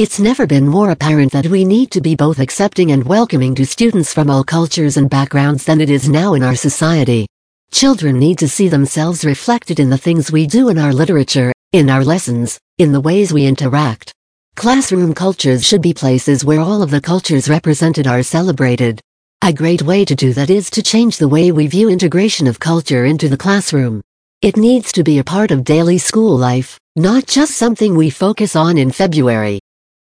It's never been more apparent that we need to be both accepting and welcoming to students from all cultures and backgrounds than it is now in our society. Children need to see themselves reflected in the things we do in our literature, in our lessons, in the ways we interact. Classroom cultures should be places where all of the cultures represented are celebrated. A great way to do that is to change the way we view integration of culture into the classroom. It needs to be a part of daily school life, not just something we focus on in February.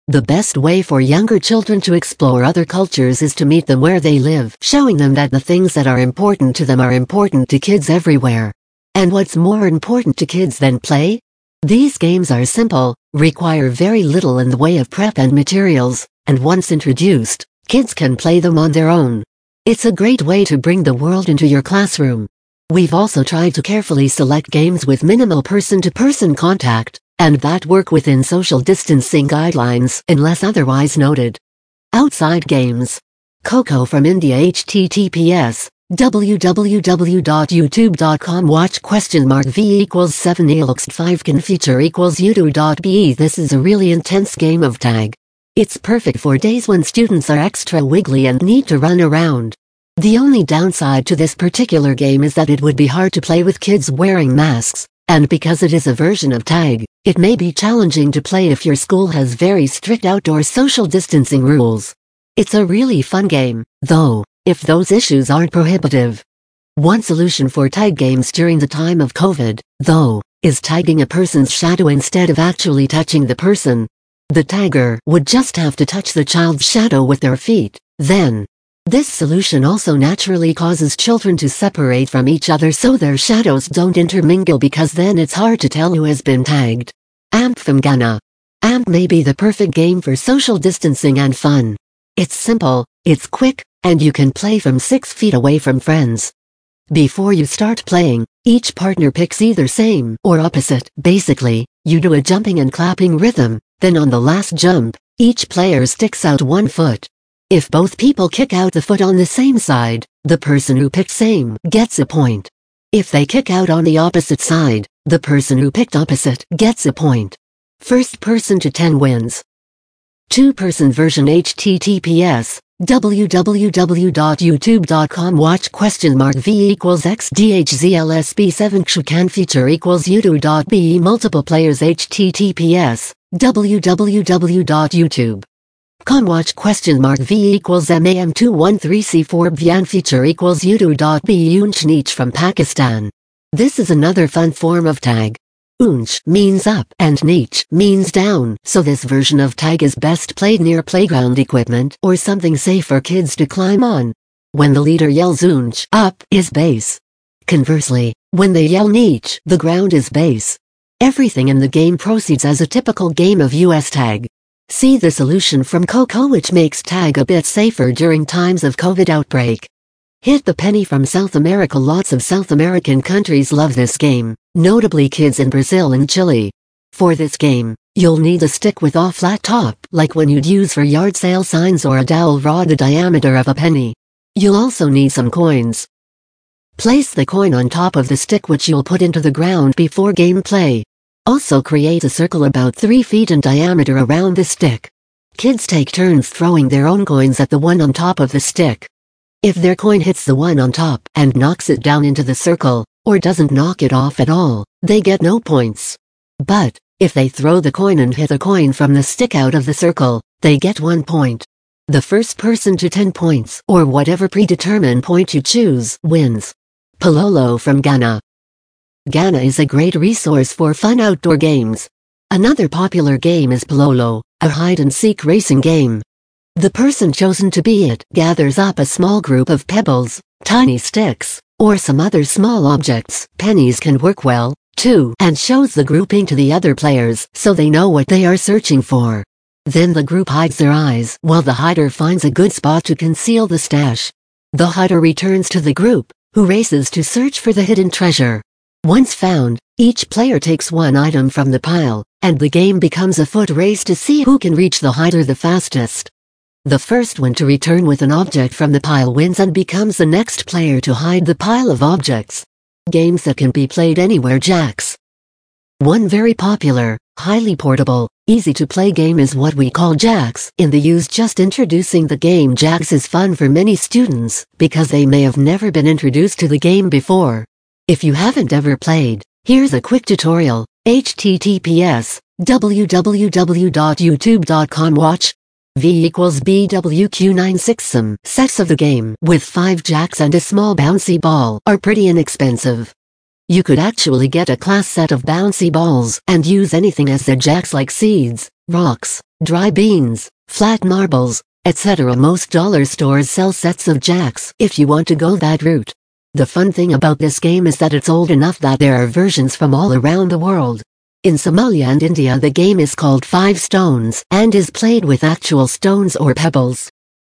The best way for younger children to explore other cultures is to meet them where they live, showing them that the things that are important to them are important to kids everywhere. And what's more important to kids than play? These games are simple, require very little in the way of prep and materials, and once introduced, kids can play them on their own. It's a great way to bring the world into your classroom. We've also tried to carefully select games with minimal person-to-person -person contact, and that work within social distancing guidelines unless otherwise noted. Outside games. Kho Kho from India https www.youtube.com watch question mark v equals 7 elxt 5 can feature equals youtube.be this is a really intense game of tag. It's perfect for days when students are extra wiggly and need to run around. The only downside to this particular game is that it would be hard to play with kids wearing masks, and because it is a version of tag, it may be challenging to play if your school has very strict outdoor social distancing rules. It's a really fun game, though, if those issues aren't prohibitive. One solution for tag games during the time of COVID, though, is tagging a person's shadow instead of actually touching the person. The tagger would just have to touch the child's shadow with their feet, then, this solution also naturally causes children to separate from each other so their shadows don't intermingle because then it's hard to tell who has been tagged. AMP from Ghana. AMP may be the perfect game for social distancing and fun. It's simple, it's quick, and you can play from 6 feet away from friends. Before you start playing, each partner picks either same or opposite. Basically, you do a jumping and clapping rhythm, then on the last jump, each player sticks out one foot. If both people kick out the foot on the same side, the person who picked same gets a point. If they kick out on the opposite side, the person who picked opposite gets a point. First person to 10 wins. Two-person version https www.youtube.com watch question mark v equals xdhzlsb7 can feature equals youtube.be multiple players https www.youtube watch question mark V equals MAM213C4 Bhyan feature equals Udu.B Unch from Pakistan. This is another fun form of tag. Unch means up and Neech means down, so this version of tag is best played near playground equipment or something safe for kids to climb on. When the leader yells Unch, up is base. Conversely, when they yell Neech, the ground is base. Everything in the game proceeds as a typical game of US tag. See the solution from Kho Kho which makes tag a bit safer during times of COVID outbreak. Hit the penny from South America Lots of South American countries love this game, notably kids in Brazil and Chile. For this game, you'll need a stick with a flat top like one you'd use for yard sale signs or a dowel rod the diameter of a penny. You'll also need some coins. Place the coin on top of the stick which you'll put into the ground before gameplay. Also create a circle about 3 feet in diameter around the stick. Kids take turns throwing their own coins at the one on top of the stick. If their coin hits the one on top and knocks it down into the circle, or doesn't knock it off at all, they get no points. But, if they throw the coin and hit a coin from the stick out of the circle, they get one point. The first person to 10 points, or whatever predetermined point you choose, wins. Pilolo from Ghana. Ghana is a great resource for fun outdoor games. Another popular game is Pilolo, a hide-and-seek racing game. The person chosen to be it gathers up a small group of pebbles, tiny sticks, or some other small objects. Pennies can work well, too, and shows the grouping to the other players so they know what they are searching for. Then the group hides their eyes while the hider finds a good spot to conceal the stash. The hider returns to the group, who races to search for the hidden treasure. Once found, each player takes one item from the pile, and the game becomes a foot race to see who can reach the hider the fastest. The first one to return with an object from the pile wins and becomes the next player to hide the pile of objects. Games that can be played anywhere jacks. One very popular, highly portable, easy to play game is what we call Jacks. In the use just introducing the game Jacks is fun for many students because they may have never been introduced to the game before. If you haven't ever played, here's a quick tutorial. https www.youtube.com watch V equals BWQ96 Some sets of the game with 5 jacks and a small bouncy ball are pretty inexpensive. You could actually get a class set of bouncy balls and use anything as the jacks like seeds, rocks, dry beans, flat marbles, etc. Most dollar stores sell sets of jacks if you want to go that route. The fun thing about this game is that it's old enough that there are versions from all around the world. In Somalia and India the game is called Five Stones and is played with actual stones or pebbles.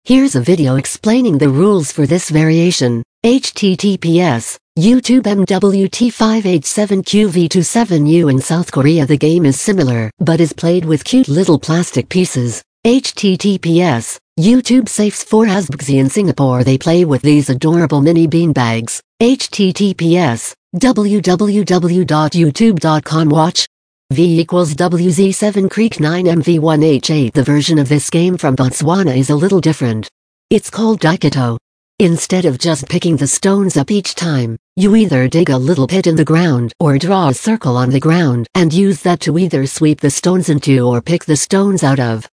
Here's a video explaining the rules for this variation. https YouTube MWT5H7QV27U in South Korea the game is similar, but is played with cute little plastic pieces. https YouTube Safes for Hasbgzi in Singapore they play with these adorable mini beanbags. https www.youtube.com watch V equals WZ7 Creek 9 MV1H8 The version of this game from Botswana is a little different. It's called Diketo. Instead of just picking the stones up each time, you either dig a little pit in the ground or draw a circle on the ground and use that to either sweep the stones into or pick the stones out of.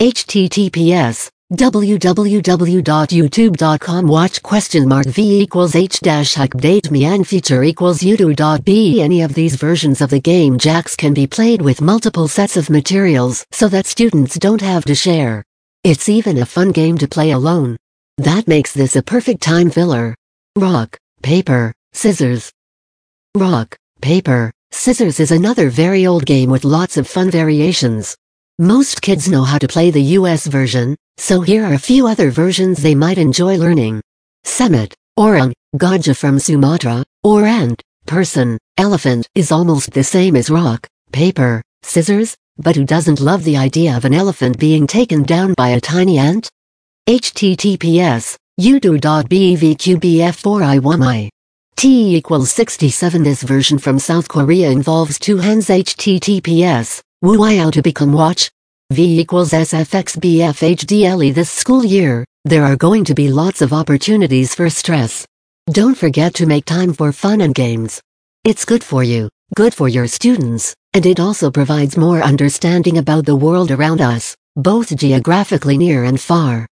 https www.youtube.com watch question mark v equals h dash update me and feature equals udo.be any of these versions of the game jacks can be played with multiple sets of materials so that students don't have to share. It's even a fun game to play alone. That makes this a perfect time filler. Rock, paper, scissors. Rock, paper, scissors is another very old game with lots of fun variations. Most kids know how to play the US version, so here are a few other versions they might enjoy learning. Semut, Orang, Gajah from Sumatra, or Ant, Person, Elephant is almost the same as rock, paper, scissors, but who doesn't love the idea of an elephant being taken down by a tiny ant? https udo.bevqbf4i1i T equals 67 This version from South Korea involves two hands https Wuiao to become watch V equals SFXBFHDLE this school year, there are going to be lots of opportunities for stress. Don't forget to make time for fun and games. It's good for you, good for your students, and it also provides more understanding about the world around us, both geographically near and far.